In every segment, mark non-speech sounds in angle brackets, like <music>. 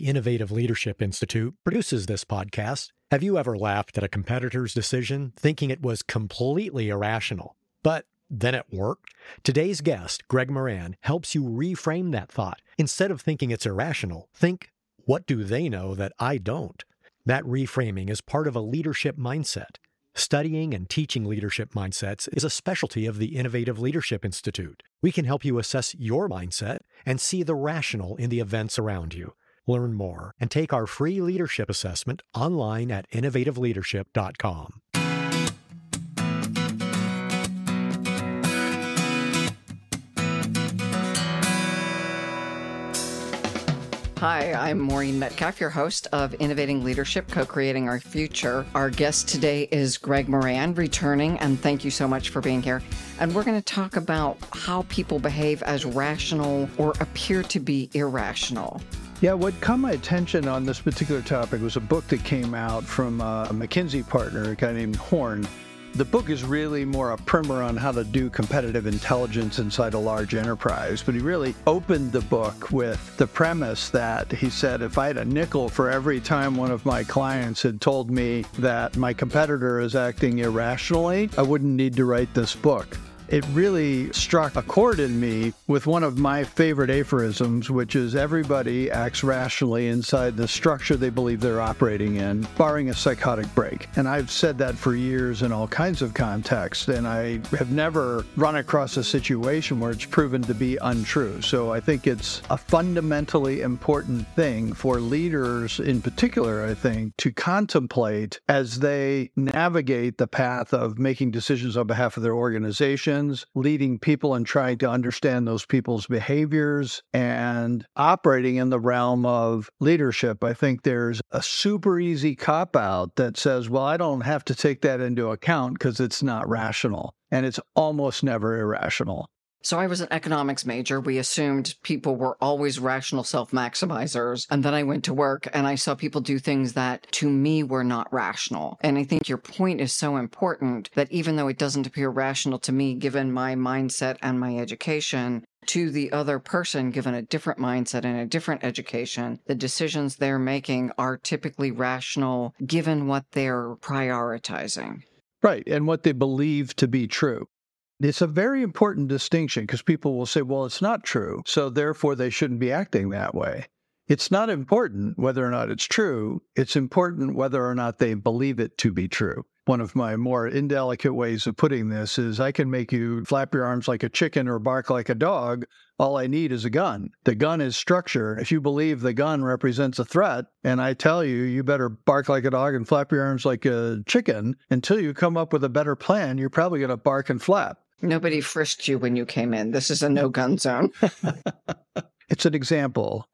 The Innovative Leadership Institute produces this podcast. Have you ever laughed at a competitor's decision thinking it was completely irrational? But then it worked? Today's guest, Greg Moran, helps you reframe that thought. Instead of thinking it's irrational, think, what do they know that I don't? That reframing is part of a leadership mindset. Studying and teaching leadership mindsets is a specialty of the Innovative Leadership Institute. We can help you assess your mindset and see the rational in the events around you. Learn more and take our free leadership assessment online at innovativeleadership.com. Hi, I'm Maureen Metcalf, your host of Innovating Leadership, Co Creating Our Future. Our guest today is Greg Moran, returning, and thank you so much for being here. And we're going to talk about how people behave as rational or appear to be irrational. Yeah, what caught my attention on this particular topic was a book that came out from uh, a McKinsey partner, a guy named Horn. The book is really more a primer on how to do competitive intelligence inside a large enterprise, but he really opened the book with the premise that he said if I had a nickel for every time one of my clients had told me that my competitor is acting irrationally, I wouldn't need to write this book it really struck a chord in me with one of my favorite aphorisms, which is everybody acts rationally inside the structure they believe they're operating in, barring a psychotic break. And I've said that for years in all kinds of contexts, and I have never run across a situation where it's proven to be untrue. So I think it's a fundamentally important thing for leaders in particular, I think, to contemplate as they navigate the path of making decisions on behalf of their organization leading people and trying to understand those people's behaviors and operating in the realm of leadership. I think there's a super easy cop out that says, well, I don't have to take that into account because it's not rational. And it's almost never irrational. So I was an economics major. We assumed people were always rational self maximizers. And then I went to work and I saw people do things that to me were not rational. And I think your point is so important that even though it doesn't appear rational to me, given my mindset and my education, to the other person, given a different mindset and a different education, the decisions they're making are typically rational given what they're prioritizing. Right. And what they believe to be true. It's a very important distinction because people will say, well, it's not true. So therefore, they shouldn't be acting that way. It's not important whether or not it's true. It's important whether or not they believe it to be true. One of my more indelicate ways of putting this is I can make you flap your arms like a chicken or bark like a dog. All I need is a gun. The gun is structure. If you believe the gun represents a threat, and I tell you, you better bark like a dog and flap your arms like a chicken until you come up with a better plan, you're probably going to bark and flap. Nobody frisked you when you came in. This is a no gun zone. <laughs> it's an example.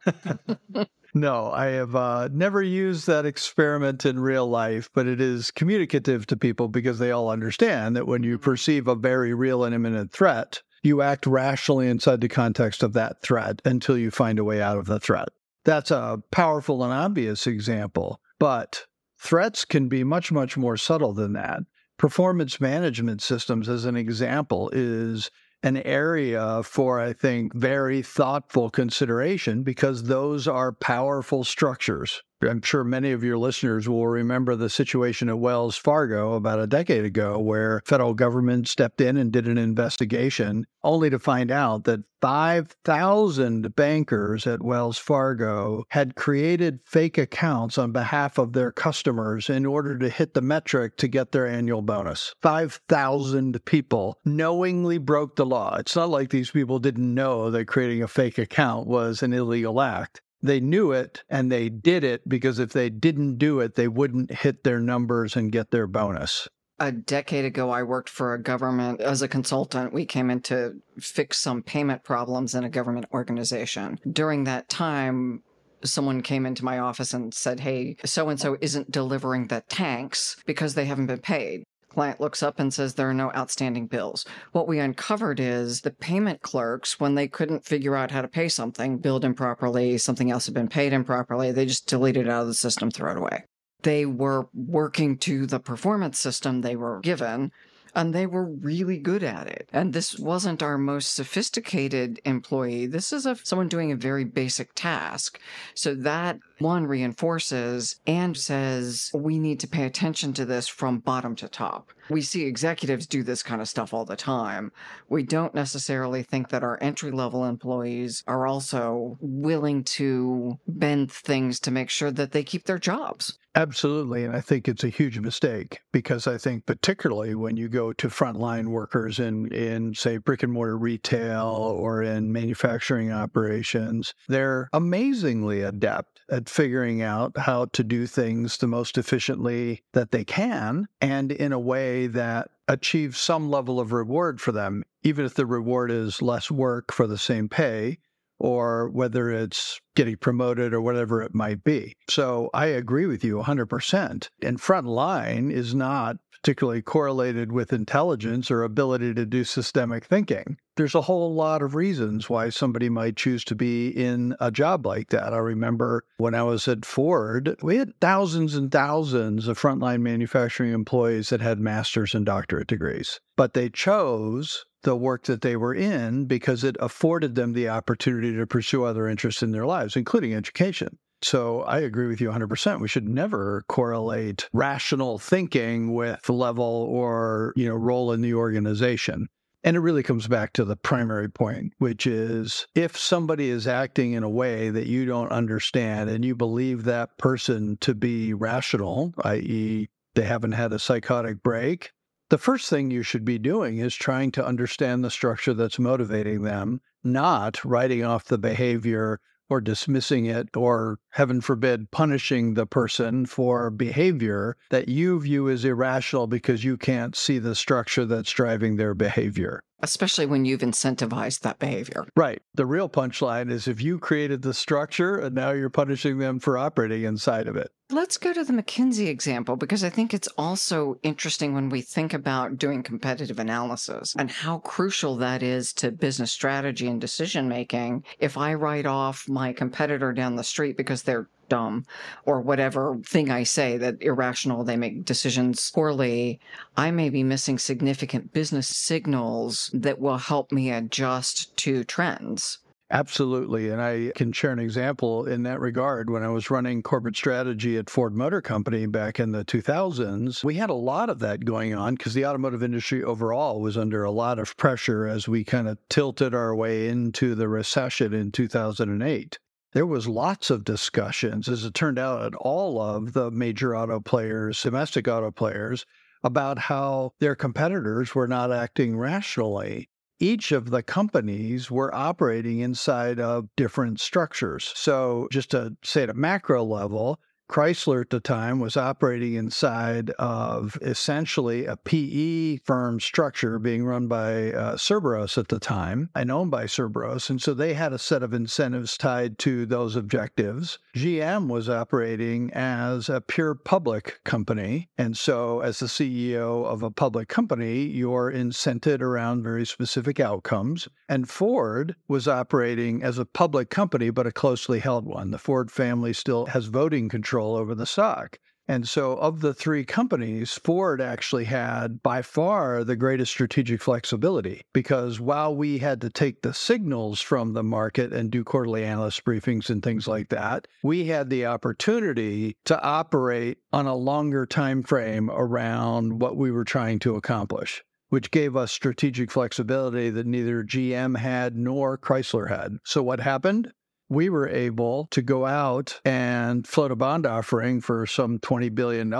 <laughs> no, I have uh, never used that experiment in real life, but it is communicative to people because they all understand that when you mm-hmm. perceive a very real and imminent threat, you act rationally inside the context of that threat until you find a way out of the threat. That's a powerful and obvious example, but threats can be much, much more subtle than that performance management systems, as an example, is an area for, I think, very thoughtful consideration because those are powerful structures. I'm sure many of your listeners will remember the situation at Wells Fargo about a decade ago where federal government stepped in and did an investigation only to find out that 5,000 bankers at Wells Fargo had created fake accounts on behalf of their customers in order to hit the metric to get their annual bonus. 5,000 people knowingly broke the law. It's not like these people didn't know that creating a fake account was an illegal act they knew it and they did it because if they didn't do it, they wouldn't hit their numbers and get their bonus. A decade ago, I worked for a government as a consultant. We came in to fix some payment problems in a government organization. During that time, someone came into my office and said, Hey, so and so isn't delivering the tanks because they haven't been paid client looks up and says there are no outstanding bills. What we uncovered is the payment clerks, when they couldn't figure out how to pay something, billed improperly, something else had been paid improperly, they just deleted it out of the system, throw it away. They were working to the performance system they were given and they were really good at it. And this wasn't our most sophisticated employee. This is a, someone doing a very basic task. So that one reinforces and says we need to pay attention to this from bottom to top. We see executives do this kind of stuff all the time. We don't necessarily think that our entry level employees are also willing to bend things to make sure that they keep their jobs. Absolutely. And I think it's a huge mistake because I think, particularly when you go to frontline workers in, in, say, brick and mortar retail or in manufacturing operations, they're amazingly adept at figuring out how to do things the most efficiently that they can and in a way that achieves some level of reward for them, even if the reward is less work for the same pay or whether it's getting promoted or whatever it might be. So I agree with you 100%. And frontline is not particularly correlated with intelligence or ability to do systemic thinking. There's a whole lot of reasons why somebody might choose to be in a job like that. I remember when I was at Ford, we had thousands and thousands of frontline manufacturing employees that had master's and doctorate degrees, but they chose the work that they were in because it afforded them the opportunity to pursue other interests in their lives, including education. So I agree with you 100%. We should never correlate rational thinking with level or, you know, role in the organization. And it really comes back to the primary point, which is if somebody is acting in a way that you don't understand and you believe that person to be rational, i.e., they haven't had a psychotic break, the first thing you should be doing is trying to understand the structure that's motivating them, not writing off the behavior or dismissing it or, heaven forbid, punishing the person for behavior that you view as irrational because you can't see the structure that's driving their behavior especially when you've incentivized that behavior. Right. The real punchline is if you created the structure and now you're punishing them for operating inside of it. Let's go to the McKinsey example because I think it's also interesting when we think about doing competitive analysis and how crucial that is to business strategy and decision making. If I write off my competitor down the street because they're dumb or whatever thing I say that irrational, they make decisions poorly, I may be missing significant business signals that will help me adjust to trends. Absolutely. And I can share an example in that regard. When I was running corporate strategy at Ford Motor Company back in the 2000s, we had a lot of that going on because the automotive industry overall was under a lot of pressure as we kind of tilted our way into the recession in 2008 there was lots of discussions, as it turned out, at all of the major auto players, domestic auto players, about how their competitors were not acting rationally. Each of the companies were operating inside of different structures. So, just to say at a macro level, Chrysler at the time was operating inside of essentially a PE firm structure being run by uh, Cerberus at the time and owned by Cerberus. And so they had a set of incentives tied to those objectives. GM was operating as a pure public company. And so, as the CEO of a public company, you're incented around very specific outcomes. And Ford was operating as a public company, but a closely held one. The Ford family still has voting control control over the stock. And so, of the three companies, Ford actually had by far the greatest strategic flexibility because while we had to take the signals from the market and do quarterly analyst briefings and things like that, we had the opportunity to operate on a longer time frame around what we were trying to accomplish which gave us strategic flexibility that neither GM had nor Chrysler had. So, what happened? We were able to go out and float a bond offering for some $20 billion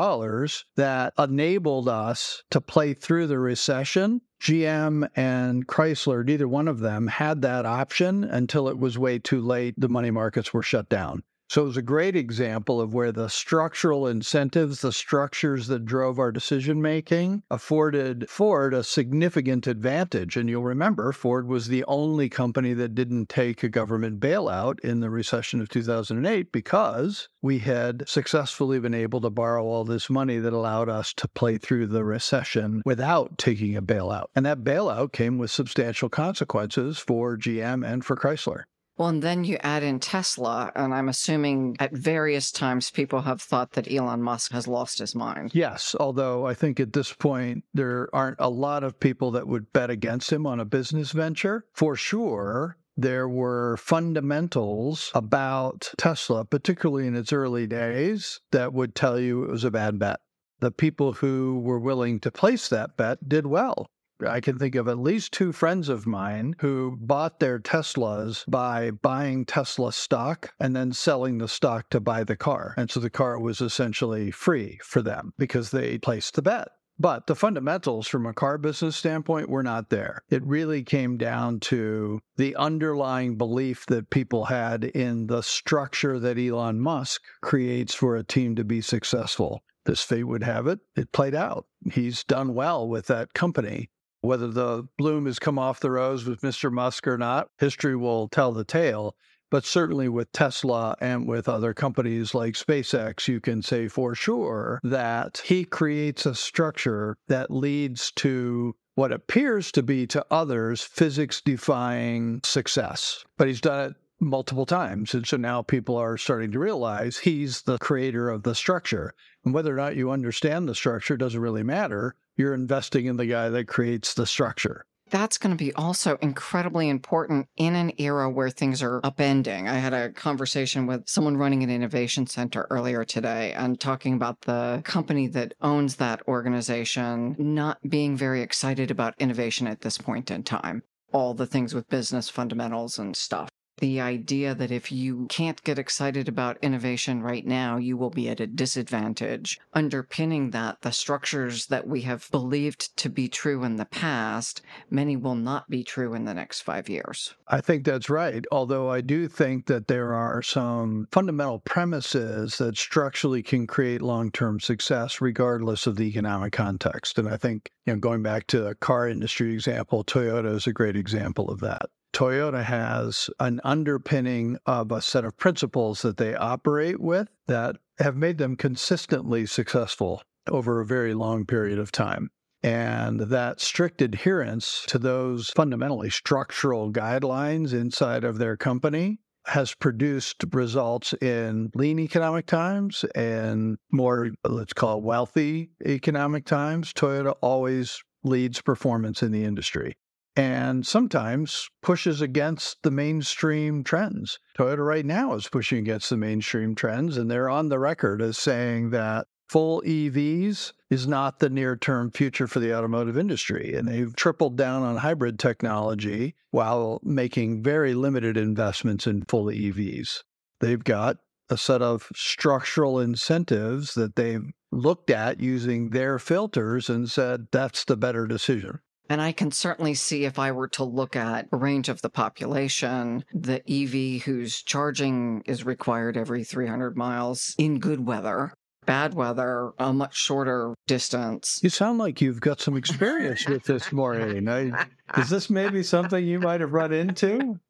that enabled us to play through the recession. GM and Chrysler, neither one of them had that option until it was way too late. The money markets were shut down. So it was a great example of where the structural incentives, the structures that drove our decision making, afforded Ford a significant advantage. And you'll remember, Ford was the only company that didn't take a government bailout in the recession of 2008 because we had successfully been able to borrow all this money that allowed us to play through the recession without taking a bailout. And that bailout came with substantial consequences for GM and for Chrysler. Well, and then you add in Tesla, and I'm assuming at various times people have thought that Elon Musk has lost his mind. Yes, although I think at this point there aren't a lot of people that would bet against him on a business venture. For sure, there were fundamentals about Tesla, particularly in its early days, that would tell you it was a bad bet. The people who were willing to place that bet did well. I can think of at least two friends of mine who bought their Teslas by buying Tesla stock and then selling the stock to buy the car. And so the car was essentially free for them because they placed the bet. But the fundamentals from a car business standpoint were not there. It really came down to the underlying belief that people had in the structure that Elon Musk creates for a team to be successful. This fate would have it, it played out. He's done well with that company. Whether the bloom has come off the rose with Mr. Musk or not, history will tell the tale. But certainly with Tesla and with other companies like SpaceX, you can say for sure that he creates a structure that leads to what appears to be to others physics defying success. But he's done it multiple times. And so now people are starting to realize he's the creator of the structure. And whether or not you understand the structure doesn't really matter you're investing in the guy that creates the structure. That's going to be also incredibly important in an era where things are upending. I had a conversation with someone running an innovation center earlier today and talking about the company that owns that organization not being very excited about innovation at this point in time. All the things with business fundamentals and stuff the idea that if you can't get excited about innovation right now, you will be at a disadvantage. Underpinning that, the structures that we have believed to be true in the past, many will not be true in the next five years. I think that's right. Although I do think that there are some fundamental premises that structurally can create long term success regardless of the economic context. And I think, you know, going back to the car industry example, Toyota is a great example of that. Toyota has an underpinning of a set of principles that they operate with that have made them consistently successful over a very long period of time. And that strict adherence to those fundamentally structural guidelines inside of their company has produced results in lean economic times and more, let's call it wealthy economic times. Toyota always leads performance in the industry and sometimes pushes against the mainstream trends. Toyota right now is pushing against the mainstream trends, and they're on the record as saying that full EVs is not the near term future for the automotive industry. And they've tripled down on hybrid technology while making very limited investments in full EVs. They've got a set of structural incentives that they've looked at using their filters and said that's the better decision. And I can certainly see if I were to look at a range of the population, the EV whose charging is required every 300 miles in good weather, bad weather, a much shorter distance. You sound like you've got some experience with this, <laughs> Maureen. I, is this maybe something you might have run into?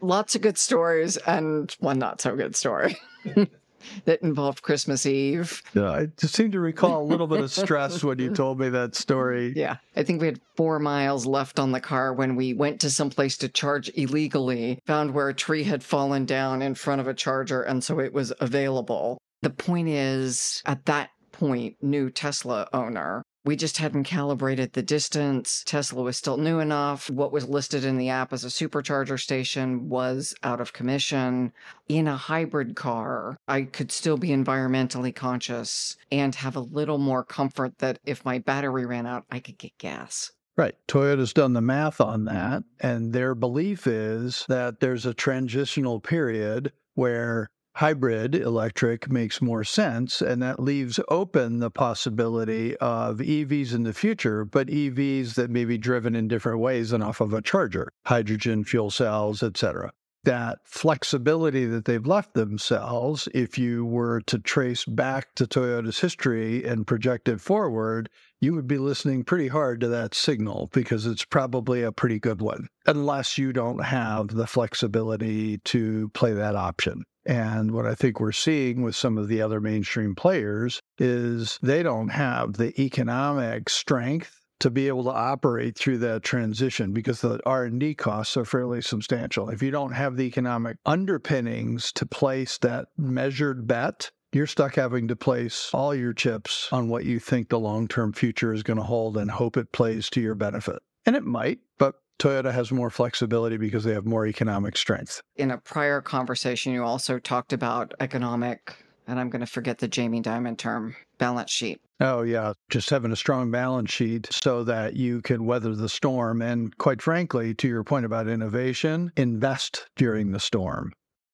Lots of good stories and one not so good story. <laughs> that involved Christmas Eve. Yeah, I just seem to recall a little bit of stress when you told me that story. <laughs> Yeah. I think we had four miles left on the car when we went to some place to charge illegally, found where a tree had fallen down in front of a charger, and so it was available. The point is, at that point, new Tesla owner we just hadn't calibrated the distance. Tesla was still new enough. What was listed in the app as a supercharger station was out of commission. In a hybrid car, I could still be environmentally conscious and have a little more comfort that if my battery ran out, I could get gas. Right. Toyota's done the math on that. And their belief is that there's a transitional period where hybrid electric makes more sense, and that leaves open the possibility of EVs in the future, but EVs that may be driven in different ways than off of a charger, hydrogen fuel cells, etc. That flexibility that they've left themselves, if you were to trace back to Toyota's history and project it forward, you would be listening pretty hard to that signal because it's probably a pretty good one, unless you don't have the flexibility to play that option. And what I think we're seeing with some of the other mainstream players is they don't have the economic strength to be able to operate through that transition because the R&D costs are fairly substantial. If you don't have the economic underpinnings to place that measured bet, you're stuck having to place all your chips on what you think the long-term future is going to hold and hope it plays to your benefit. And it might, but Toyota has more flexibility because they have more economic strength. In a prior conversation, you also talked about economic, and I'm going to forget the Jamie Dimon term, balance sheet. Oh, yeah. Just having a strong balance sheet so that you can weather the storm. And quite frankly, to your point about innovation, invest during the storm.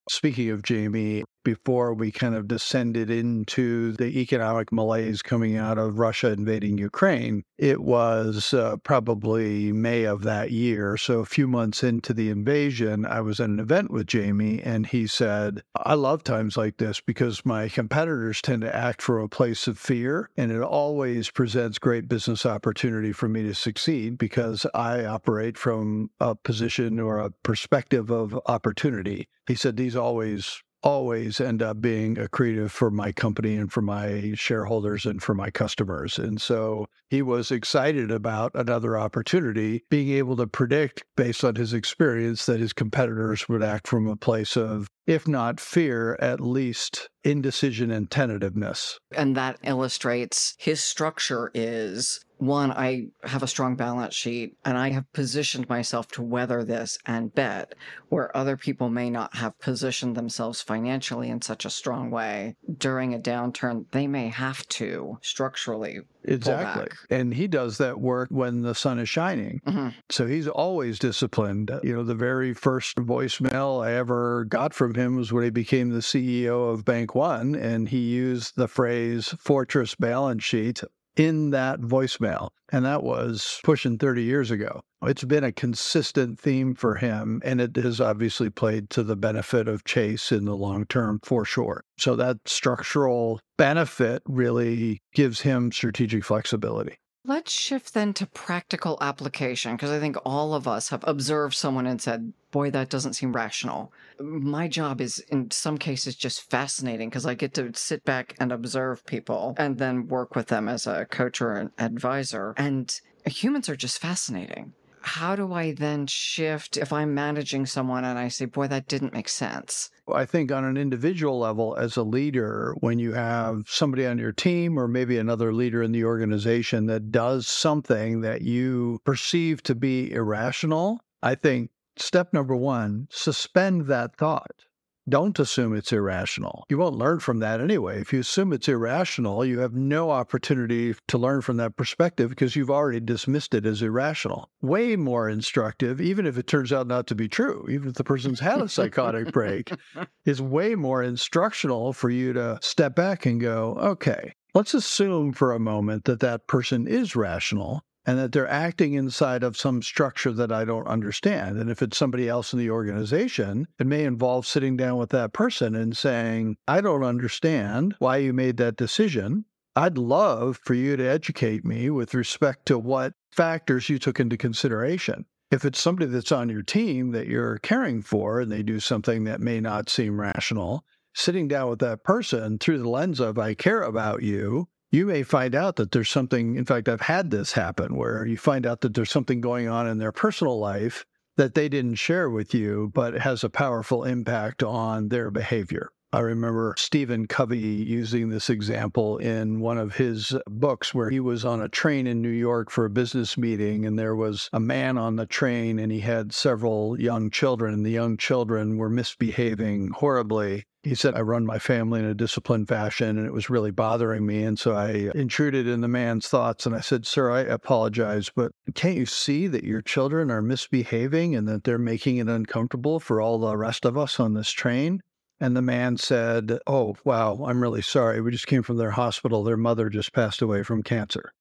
Speaking of Jamie, before we kind of descended into the economic malaise coming out of Russia invading Ukraine, it was uh, probably May of that year. So a few months into the invasion, I was at an event with Jamie, and he said, I love times like this because my competitors tend to act from a place of fear, and it always presents great business opportunity for me to succeed because I operate from a position or a perspective of opportunity. He said, These always always end up being accretive for my company and for my shareholders and for my customers. And so he was excited about another opportunity, being able to predict based on his experience that his competitors would act from a place of, if not fear, at least indecision and tentativeness. And that illustrates his structure is one, I have a strong balance sheet and I have positioned myself to weather this and bet where other people may not have positioned themselves financially in such a strong way during a downturn. They may have to structurally. Exactly. And he does that work when the sun is shining. Mm-hmm. So he's always disciplined. You know, the very first voicemail I ever got from him was when he became the CEO of Bank One, and he used the phrase fortress balance sheet in that voicemail. And that was pushing 30 years ago. It's been a consistent theme for him, and it has obviously played to the benefit of Chase in the long term for sure. So that structural benefit really gives him strategic flexibility. Let's shift then to practical application because I think all of us have observed someone and said, boy, that doesn't seem rational. My job is in some cases just fascinating because I get to sit back and observe people and then work with them as a coach or an advisor. And humans are just fascinating how do I then shift if I'm managing someone and I say, boy, that didn't make sense? I think on an individual level, as a leader, when you have somebody on your team or maybe another leader in the organization that does something that you perceive to be irrational, I think step number one, suspend that thought. Don't assume it's irrational. You won't learn from that anyway. If you assume it's irrational, you have no opportunity to learn from that perspective because you've already dismissed it as irrational. Way more instructive, even if it turns out not to be true, even if the person's had a psychotic break, <laughs> is way more instructional for you to step back and go, okay, let's assume for a moment that that person is rational and that they're acting inside of some structure that I don't understand. And if it's somebody else in the organization, it may involve sitting down with that person and saying, I don't understand why you made that decision. I'd love for you to educate me with respect to what factors you took into consideration. If it's somebody that's on your team that you're caring for and they do something that may not seem rational, sitting down with that person through the lens of, I care about you, you may find out that there's something. In fact, I've had this happen where you find out that there's something going on in their personal life that they didn't share with you, but has a powerful impact on their behavior. I remember Stephen Covey using this example in one of his books where he was on a train in New York for a business meeting and there was a man on the train and he had several young children and the young children were misbehaving horribly. He said, I run my family in a disciplined fashion and it was really bothering me. And so I intruded in the man's thoughts and I said, Sir, I apologize, but can't you see that your children are misbehaving and that they're making it uncomfortable for all the rest of us on this train? And the man said, Oh, wow, I'm really sorry. We just came from their hospital. Their mother just passed away from cancer.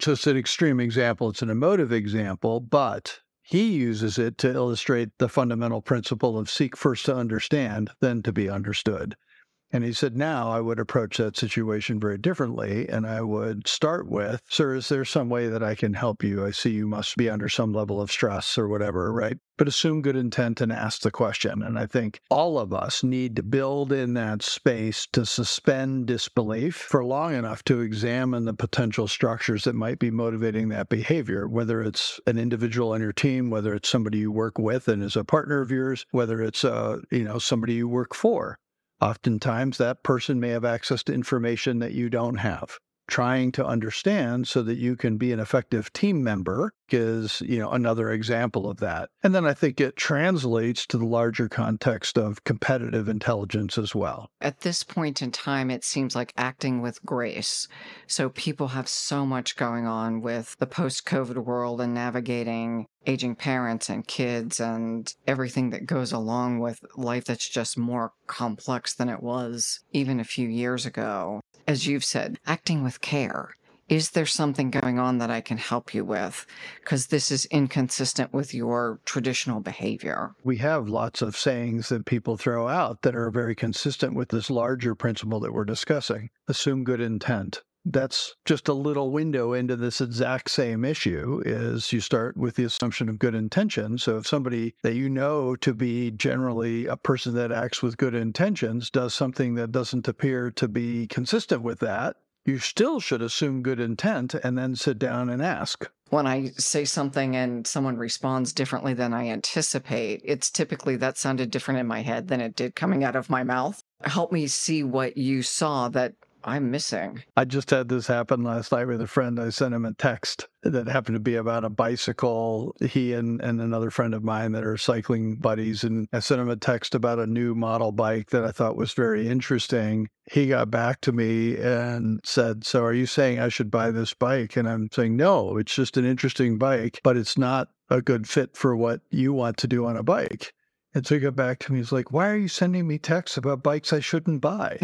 So it's an extreme example. It's an emotive example, but he uses it to illustrate the fundamental principle of seek first to understand, then to be understood. And he said, now I would approach that situation very differently. And I would start with, Sir, is there some way that I can help you? I see you must be under some level of stress or whatever, right? But assume good intent and ask the question. And I think all of us need to build in that space to suspend disbelief for long enough to examine the potential structures that might be motivating that behavior, whether it's an individual on your team, whether it's somebody you work with and is a partner of yours, whether it's uh, you know somebody you work for. Oftentimes, that person may have access to information that you don't have. Trying to understand so that you can be an effective team member is, you know, another example of that. And then I think it translates to the larger context of competitive intelligence as well. At this point in time, it seems like acting with grace. So people have so much going on with the post COVID world and navigating aging parents and kids and everything that goes along with life that's just more complex than it was even a few years ago. As you've said, acting with care is there something going on that I can help you with? Because this is inconsistent with your traditional behavior. We have lots of sayings that people throw out that are very consistent with this larger principle that we're discussing. Assume good intent. That's just a little window into this exact same issue is you start with the assumption of good intention. So if somebody that you know to be generally a person that acts with good intentions does something that doesn't appear to be consistent with that, you still should assume good intent and then sit down and ask. When I say something and someone responds differently than I anticipate, it's typically that sounded different in my head than it did coming out of my mouth. Help me see what you saw that I'm missing. I just had this happen last night with a friend. I sent him a text that happened to be about a bicycle. He and, and another friend of mine that are cycling buddies. And I sent him a text about a new model bike that I thought was very interesting. He got back to me and said, So are you saying I should buy this bike? And I'm saying, No, it's just an interesting bike, but it's not a good fit for what you want to do on a bike. And so he got back to me. He's like, Why are you sending me texts about bikes I shouldn't buy?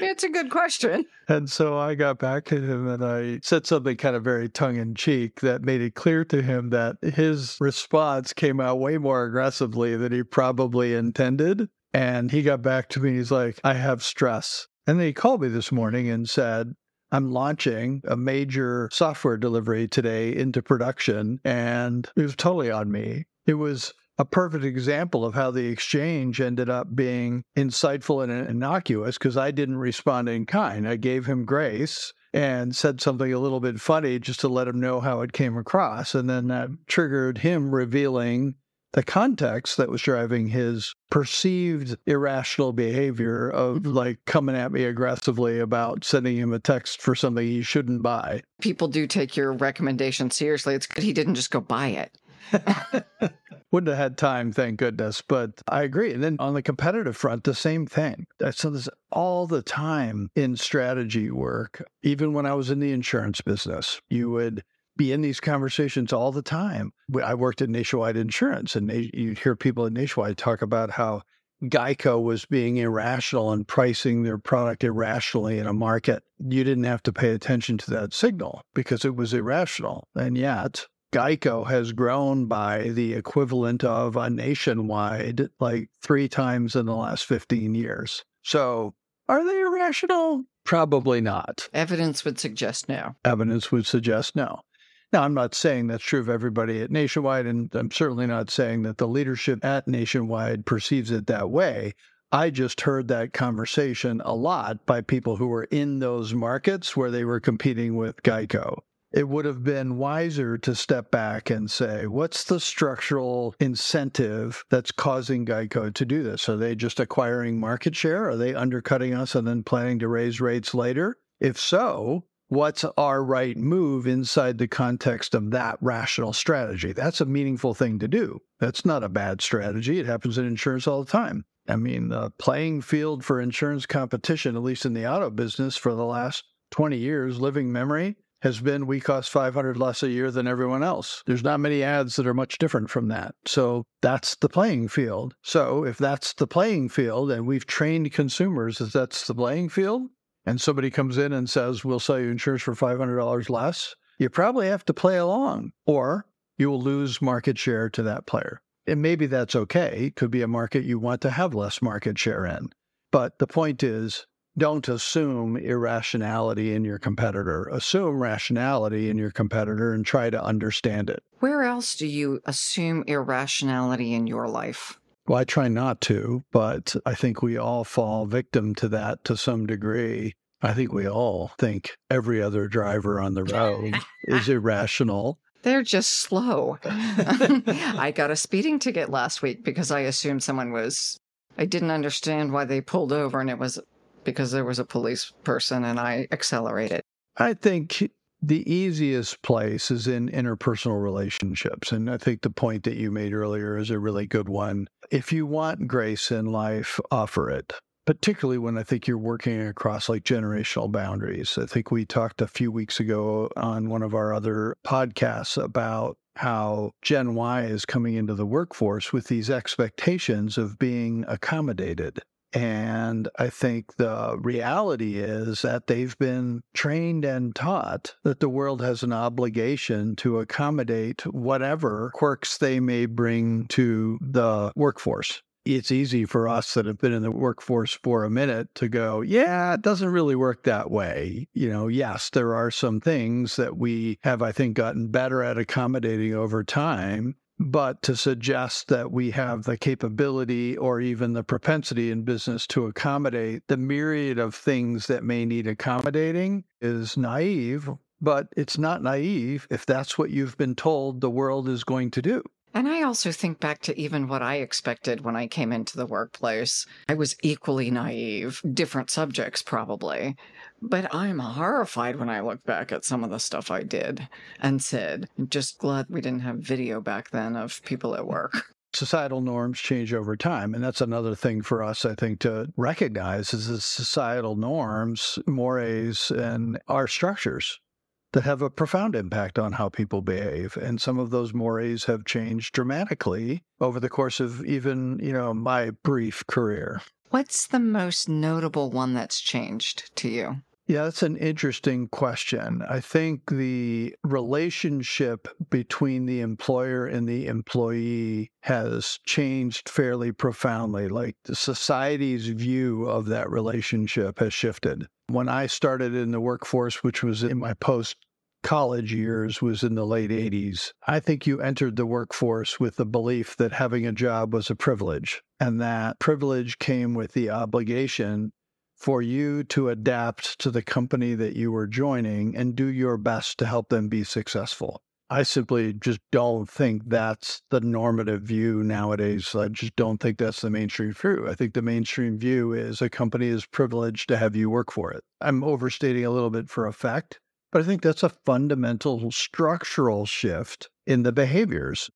It's a good question. And so I got back to him and I said something kind of very tongue in cheek that made it clear to him that his response came out way more aggressively than he probably intended. And he got back to me. He's like, I have stress. And then he called me this morning and said, I'm launching a major software delivery today into production. And it was totally on me. It was a perfect example of how the exchange ended up being insightful and innocuous because I didn't respond in kind. I gave him grace and said something a little bit funny just to let him know how it came across. And then that triggered him revealing the context that was driving his perceived irrational behavior of mm-hmm. like coming at me aggressively about sending him a text for something he shouldn't buy. People do take your recommendation seriously. It's good he didn't just go buy it. <laughs> Wouldn't have had time, thank goodness. But I agree. And then on the competitive front, the same thing. I saw this all the time in strategy work. Even when I was in the insurance business, you would be in these conversations all the time. I worked at Nationwide Insurance, and you'd hear people at Nationwide talk about how Geico was being irrational and pricing their product irrationally in a market. You didn't have to pay attention to that signal because it was irrational. And yet, Geico has grown by the equivalent of a nationwide like three times in the last 15 years. So are they irrational? Probably not. Evidence would suggest no. Evidence would suggest no. Now, I'm not saying that's true of everybody at Nationwide, and I'm certainly not saying that the leadership at Nationwide perceives it that way. I just heard that conversation a lot by people who were in those markets where they were competing with Geico it would have been wiser to step back and say, what's the structural incentive that's causing Geico to do this? Are they just acquiring market share? Are they undercutting us and then planning to raise rates later? If so, what's our right move inside the context of that rational strategy? That's a meaningful thing to do. That's not a bad strategy. It happens in insurance all the time. I mean, the playing field for insurance competition, at least in the auto business for the last 20 years, living memory, has been we cost 500 less a year than everyone else. There's not many ads that are much different from that. So that's the playing field. So if that's the playing field and we've trained consumers that that's the playing field and somebody comes in and says, "We'll sell you insurance for $500 less," you probably have to play along or you will lose market share to that player. And maybe that's okay. It could be a market you want to have less market share in. But the point is, don't assume irrationality in your competitor. Assume rationality in your competitor and try to understand it. Where else do you assume irrationality in your life? Well, I try not to, but I think we all fall victim to that to some degree. I think we all think every other driver on the road is irrational. <laughs> They're just slow. <laughs> I got a speeding ticket last week because I assumed someone was. I didn't understand why they pulled over, and it was because there was a police person and I accelerated. I think the easiest place is in interpersonal relationships. And I think the point that you made earlier is a really good one. If you want grace in life, offer it. Particularly when I think you're working across like generational boundaries. I think we talked a few weeks ago on one of our other podcasts about how Gen Y is coming into the workforce with these expectations of being accommodated. And I think the reality is that they've been trained and taught that the world has an obligation to accommodate whatever quirks they may bring to the workforce. It's easy for us that have been in the workforce for a minute to go, yeah, it doesn't really work that way. You know, yes, there are some things that we have, I think, gotten better at accommodating over time. But to suggest that we have the capability or even the propensity in business to accommodate the myriad of things that may need accommodating is naive. But it's not naive if that's what you've been told the world is going to do. And I also think back to even what I expected when I came into the workplace. I was equally naive, different subjects probably. But I'm horrified when I look back at some of the stuff I did and said. I'm just glad we didn't have video back then of people at work. Societal norms change over time. And that's another thing for us, I think, to recognize is the societal norms, mores, and our structures that have a profound impact on how people behave. And some of those mores have changed dramatically over the course of even, you know, my brief career. What's the most notable one that's changed to you? Yeah, that's an interesting question. I think the relationship between the employer and the employee has changed fairly profoundly. Like the society's view of that relationship has shifted. When I started in the workforce, which was in my post college years was in the late 80s. I think you entered the workforce with the belief that having a job was a privilege, and that privilege came with the obligation for you to adapt to the company that you were joining and do your best to help them be successful. I simply just don't think that's the normative view nowadays. I just don't think that's the mainstream view. I think the mainstream view is a company is privileged to have you work for it. I'm overstating a little bit for effect, but I think that's a fundamental structural shift in the behaviors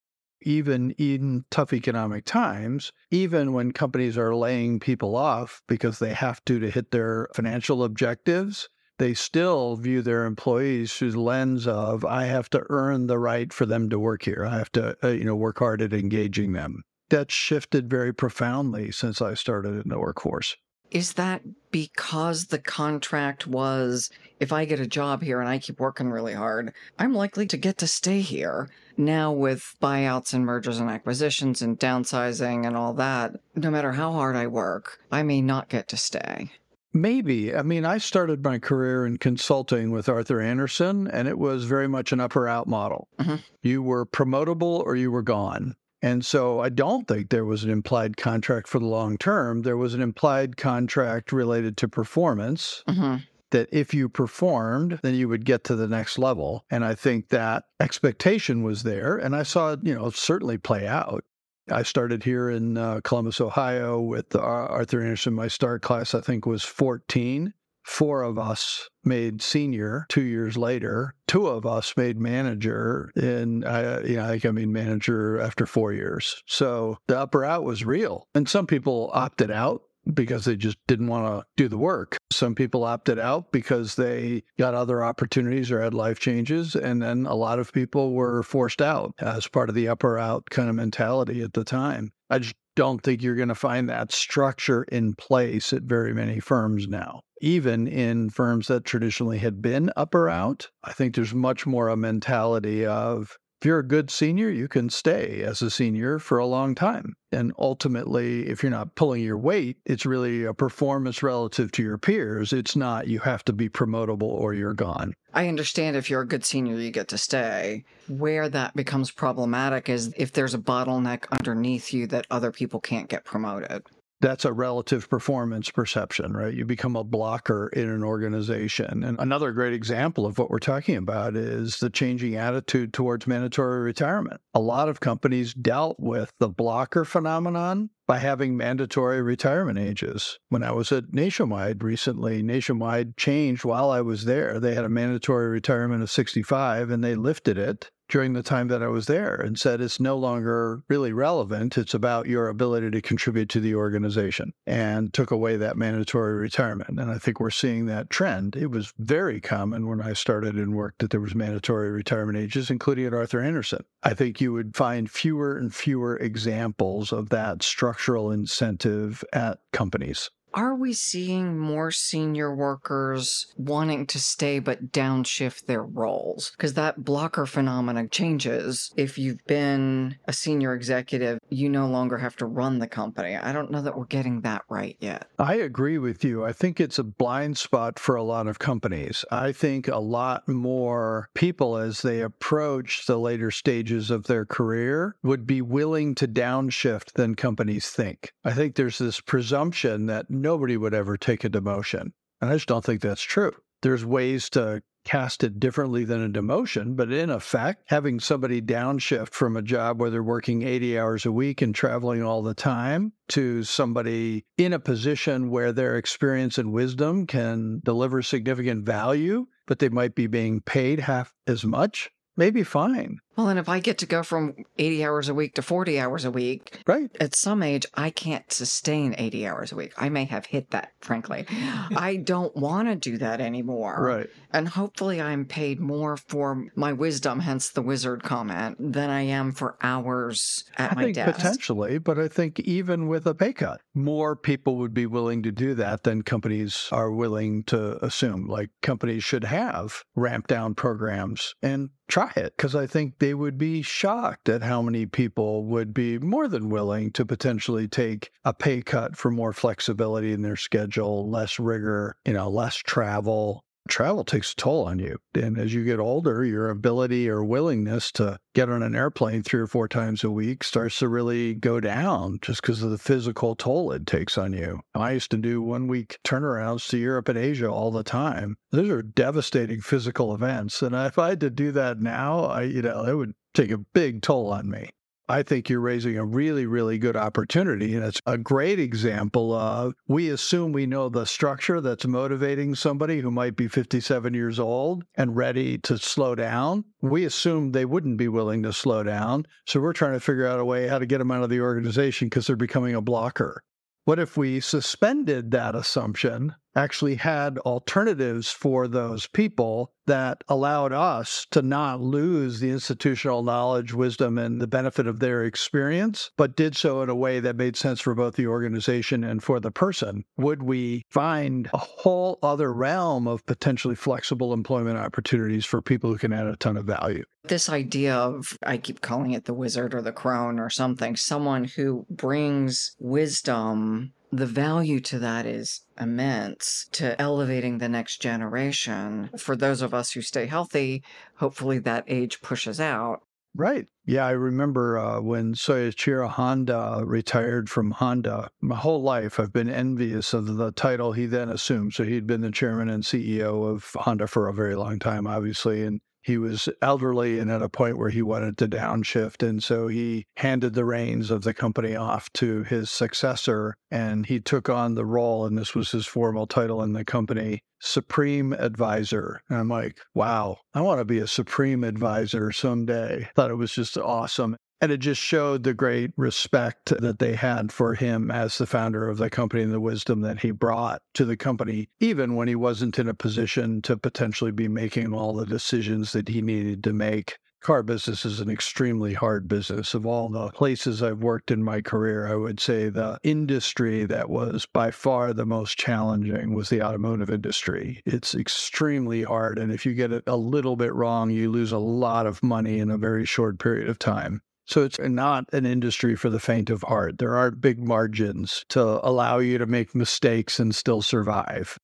even in tough economic times, even when companies are laying people off because they have to to hit their financial objectives, they still view their employees through the lens of I have to earn the right for them to work here. I have to uh, you know work hard at engaging them. That's shifted very profoundly since I started in the workforce. Is that because the contract was if I get a job here and I keep working really hard, I'm likely to get to stay here? Now, with buyouts and mergers and acquisitions and downsizing and all that, no matter how hard I work, I may not get to stay. Maybe. I mean, I started my career in consulting with Arthur Andersen, and it was very much an up or out model. Mm-hmm. You were promotable or you were gone. And so I don't think there was an implied contract for the long term. There was an implied contract related to performance. Mm-hmm. That if you performed, then you would get to the next level. And I think that expectation was there. And I saw it, you know, certainly play out. I started here in uh, Columbus, Ohio with Arthur Andersen. My start class, I think, was 14 four of us made senior two years later. Two of us made manager, and I, you know, I think I made manager after four years. So the up or out was real, and some people opted out because they just didn't want to do the work. Some people opted out because they got other opportunities or had life changes. And then a lot of people were forced out as part of the up or out kind of mentality at the time. I just don't think you're going to find that structure in place at very many firms now. Even in firms that traditionally had been up or out, I think there's much more a mentality of you're a good senior, you can stay as a senior for a long time. And ultimately, if you're not pulling your weight, it's really a performance relative to your peers. It's not you have to be promotable or you're gone. I understand if you're a good senior, you get to stay. Where that becomes problematic is if there's a bottleneck underneath you that other people can't get promoted that's a relative performance perception, right? You become a blocker in an organization. And another great example of what we're talking about is the changing attitude towards mandatory retirement. A lot of companies dealt with the blocker phenomenon by having mandatory retirement ages. When I was at Nationwide recently, Nationwide changed while I was there. They had a mandatory retirement of 65 and they lifted it during the time that I was there and said it's no longer really relevant. It's about your ability to contribute to the organization and took away that mandatory retirement. And I think we're seeing that trend. It was very common when I started and worked that there was mandatory retirement ages, including at Arthur Andersen. I think you would find fewer and fewer examples of that structural incentive at companies. Are we seeing more senior workers wanting to stay but downshift their roles? Because that blocker phenomenon changes. If you've been a senior executive, you no longer have to run the company. I don't know that we're getting that right yet. I agree with you. I think it's a blind spot for a lot of companies. I think a lot more people, as they approach the later stages of their career, would be willing to downshift than companies think. I think there's this presumption that nobody would ever take a demotion. And I just don't think that's true. There's ways to cast it differently than a demotion, but in effect, having somebody downshift from a job where they're working 80 hours a week and traveling all the time to somebody in a position where their experience and wisdom can deliver significant value, but they might be being paid half as much, maybe fine. Well, and if I get to go from 80 hours a week to 40 hours a week, right? At some age, I can't sustain 80 hours a week. I may have hit that, frankly. <laughs> I don't want to do that anymore. Right. And hopefully, I'm paid more for my wisdom, hence the wizard comment, than I am for hours at I my think desk. Potentially, but I think even with a pay cut, more people would be willing to do that than companies are willing to assume. Like companies should have ramp down programs and try it because I think they would be shocked at how many people would be more than willing to potentially take a pay cut for more flexibility in their schedule, less rigor, you know, less travel, travel takes a toll on you. And as you get older, your ability or willingness to get on an airplane three or four times a week starts to really go down just because of the physical toll it takes on you. I used to do one week turnarounds to Europe and Asia all the time. Those are devastating physical events. And if I had to do that now, I, you know, it would take a big toll on me. I think you're raising a really, really good opportunity. And it's a great example of we assume we know the structure that's motivating somebody who might be 57 years old and ready to slow down. We assume they wouldn't be willing to slow down. So we're trying to figure out a way how to get them out of the organization because they're becoming a blocker. What if we suspended that assumption, actually had alternatives for those people that allowed us to not lose the institutional knowledge, wisdom, and the benefit of their experience, but did so in a way that made sense for both the organization and for the person? Would we find a whole other realm of potentially flexible employment opportunities for people who can add a ton of value? This idea of, I keep calling it the wizard or the crone or something, someone who brings wisdom the value to that is immense to elevating the next generation. For those of us who stay healthy, hopefully that age pushes out. Right. Yeah, I remember uh, when Soichiro Honda retired from Honda. My whole life, I've been envious of the title he then assumed. So he'd been the chairman and CEO of Honda for a very long time, obviously, and he was elderly and at a point where he wanted to downshift. And so he handed the reins of the company off to his successor and he took on the role. And this was his formal title in the company Supreme Advisor. And I'm like, wow, I want to be a Supreme Advisor someday. Thought it was just awesome. And it just showed the great respect that they had for him as the founder of the company and the wisdom that he brought to the company, even when he wasn't in a position to potentially be making all the decisions that he needed to make car business is an extremely hard business. Of all the places I've worked in my career, I would say the industry that was by far the most challenging was the automotive industry. It's extremely hard. And if you get it a little bit wrong, you lose a lot of money in a very short period of time. So it's not an industry for the faint of heart. There aren't big margins to allow you to make mistakes and still survive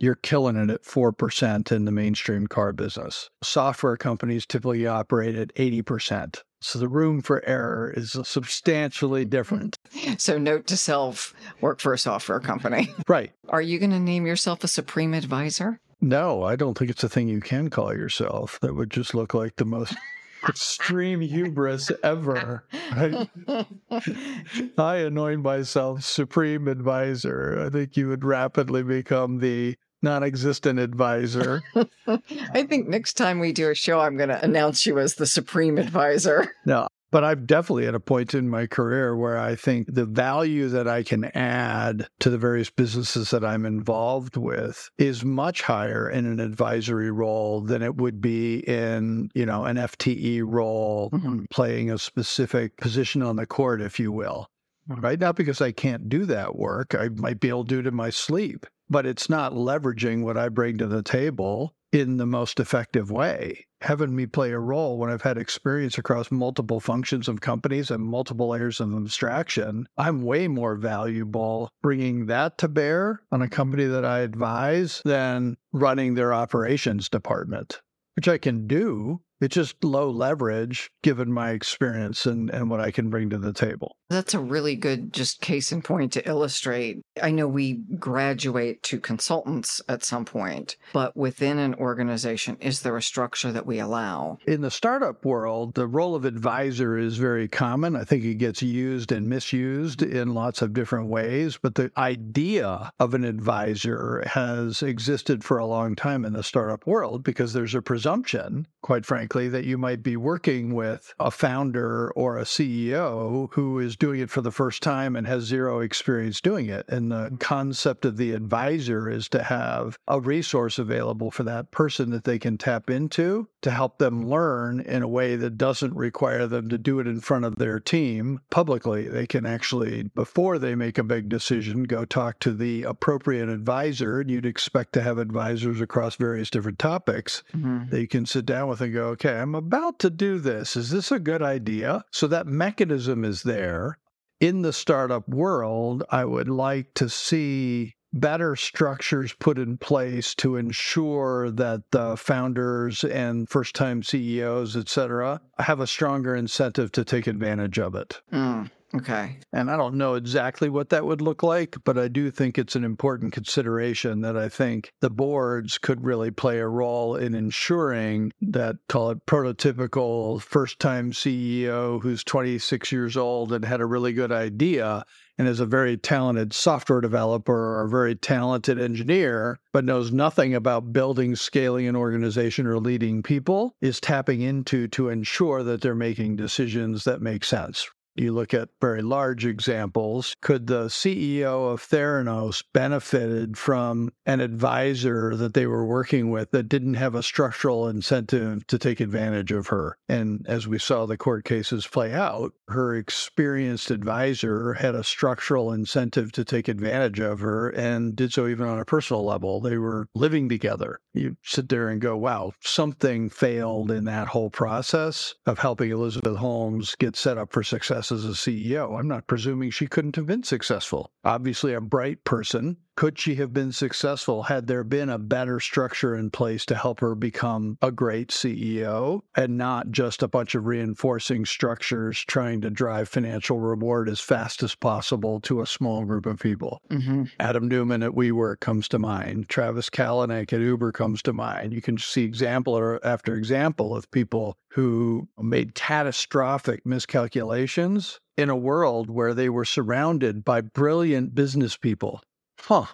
you're killing it at 4% in the mainstream car business. Software companies typically operate at 80%. So the room for error is substantially different. <laughs> So, note to self work for a software company. <laughs> Right. Are you going to name yourself a supreme advisor? No, I don't think it's a thing you can call yourself. That would just look like the most extreme hubris ever. <laughs> I, I anoint myself supreme advisor. I think you would rapidly become the non-existent advisor. <laughs> I think next time we do a show, I'm going to announce you as the supreme advisor. No, but I'm definitely at a point in my career where I think the value that I can add to the various businesses that I'm involved with is much higher in an advisory role than it would be in, you know, an FTE role, mm-hmm. playing a specific position on the court, if you will. Mm-hmm. Right? Not because I can't do that work. I might be able to do it in my sleep but it's not leveraging what I bring to the table in the most effective way. Having me play a role when I've had experience across multiple functions of companies and multiple layers of abstraction, I'm way more valuable bringing that to bear on a company that I advise than running their operations department, which I can do. It's just low leverage given my experience and, and what I can bring to the table. That's a really good just case in point to illustrate. I know we graduate to consultants at some point, but within an organization, is there a structure that we allow? In the startup world, the role of advisor is very common. I think it gets used and misused in lots of different ways, but the idea of an advisor has existed for a long time in the startup world because there's a presumption, quite frankly, that you might be working with a founder or a CEO who is doing it for the first time and has zero experience doing it. And the concept of the advisor is to have a resource available for that person that they can tap into to help them learn in a way that doesn't require them to do it in front of their team publicly. They can actually, before they make a big decision, go talk to the appropriate advisor. And you'd expect to have advisors across various different topics mm-hmm. that you can sit down with and go, okay, I'm about to do this. Is this a good idea? So that mechanism is there in the startup world, I would like to see better structures put in place to ensure that the founders and first time CEOs, et cetera, have a stronger incentive to take advantage of it. Mm. Okay. And I don't know exactly what that would look like, but I do think it's an important consideration that I think the boards could really play a role in ensuring that, call it prototypical first time CEO who's 26 years old and had a really good idea and is a very talented software developer or a very talented engineer, but knows nothing about building, scaling an organization or leading people, is tapping into to ensure that they're making decisions that make sense. You look at very large examples. Could the CEO of Theranos benefited from an advisor that they were working with that didn't have a structural incentive to take advantage of her? And as we saw the court cases play out, her experienced advisor had a structural incentive to take advantage of her and did so even on a personal level. They were living together. You sit there and go, wow, something failed in that whole process of helping Elizabeth Holmes get set up for success as a CEO. I'm not presuming she couldn't have been successful. Obviously, a bright person could she have been successful had there been a better structure in place to help her become a great CEO and not just a bunch of reinforcing structures trying to drive financial reward as fast as possible to a small group of people? Mm-hmm. Adam Neumann at WeWork comes to mind. Travis Kalanick at Uber comes to mind. You can see example after example of people who made catastrophic miscalculations in a world where they were surrounded by brilliant business people Huh.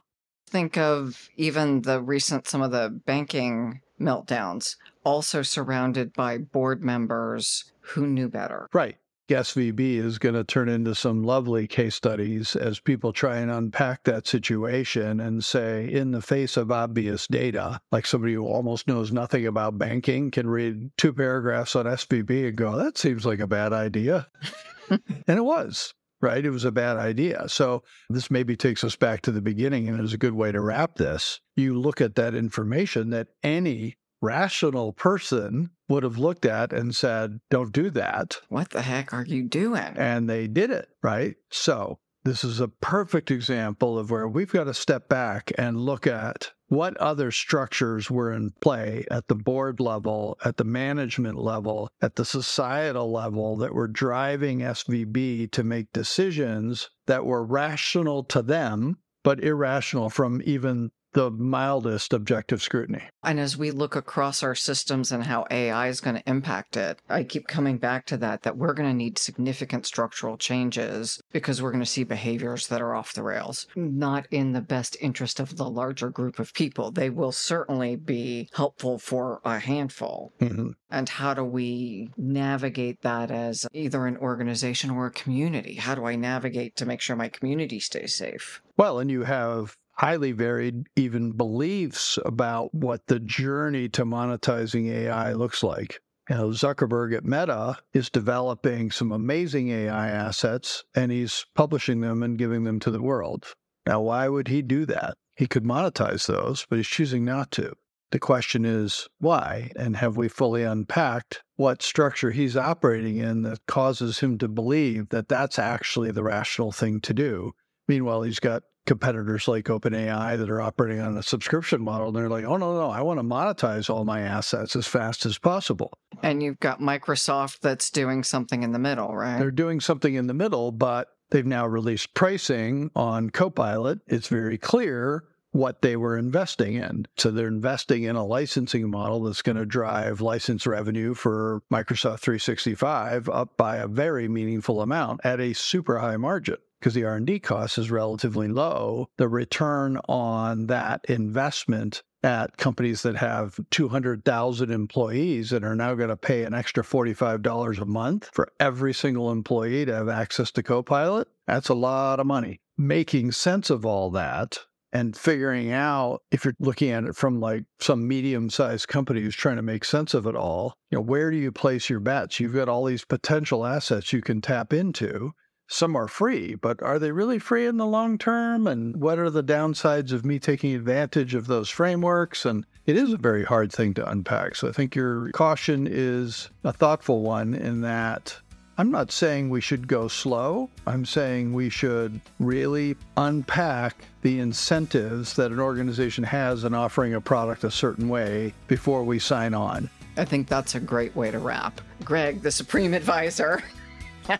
Think of even the recent, some of the banking meltdowns, also surrounded by board members who knew better. Right. SVB is going to turn into some lovely case studies as people try and unpack that situation and say, in the face of obvious data, like somebody who almost knows nothing about banking can read two paragraphs on SVB and go, that seems like a bad idea. <laughs> and it was right? It was a bad idea. So this maybe takes us back to the beginning and is a good way to wrap this. You look at that information that any rational person would have looked at and said, don't do that. What the heck are you doing? And they did it, right? So this is a perfect example of where we've got to step back and look at what other structures were in play at the board level, at the management level, at the societal level that were driving SVB to make decisions that were rational to them, but irrational from even the mildest objective scrutiny. And as we look across our systems and how AI is going to impact it, I keep coming back to that, that we're going to need significant structural changes because we're going to see behaviors that are off the rails, not in the best interest of the larger group of people. They will certainly be helpful for a handful. Mm-hmm. And how do we navigate that as either an organization or a community? How do I navigate to make sure my community stays safe? Well, and you have highly varied even beliefs about what the journey to monetizing AI looks like. You know, Zuckerberg at Meta is developing some amazing AI assets and he's publishing them and giving them to the world. Now, why would he do that? He could monetize those, but he's choosing not to. The question is why? And have we fully unpacked what structure he's operating in that causes him to believe that that's actually the rational thing to do? Meanwhile, he's got competitors like OpenAI that are operating on a subscription model. And they're like, oh, no, no, I want to monetize all my assets as fast as possible. And you've got Microsoft that's doing something in the middle, right? They're doing something in the middle, but they've now released pricing on Copilot. It's very clear what they were investing in. So they're investing in a licensing model that's going to drive license revenue for Microsoft 365 up by a very meaningful amount at a super high margin because the R&D cost is relatively low, the return on that investment at companies that have 200,000 employees and are now going to pay an extra $45 a month for every single employee to have access to Copilot, that's a lot of money. Making sense of all that and figuring out if you're looking at it from like some medium-sized company who's trying to make sense of it all, you know, where do you place your bets? You've got all these potential assets you can tap into some are free, but are they really free in the long term? And what are the downsides of me taking advantage of those frameworks? And it is a very hard thing to unpack. So I think your caution is a thoughtful one in that I'm not saying we should go slow. I'm saying we should really unpack the incentives that an organization has in offering a product a certain way before we sign on. I think that's a great way to wrap. Greg, the Supreme Advisor. <laughs> <laughs>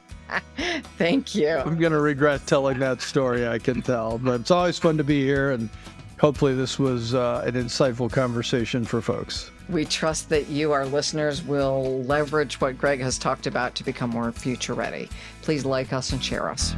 Thank you. I'm going to regret telling that story, I can tell. But it's always fun to be here, and hopefully, this was uh, an insightful conversation for folks. We trust that you, our listeners, will leverage what Greg has talked about to become more future ready. Please like us and share us.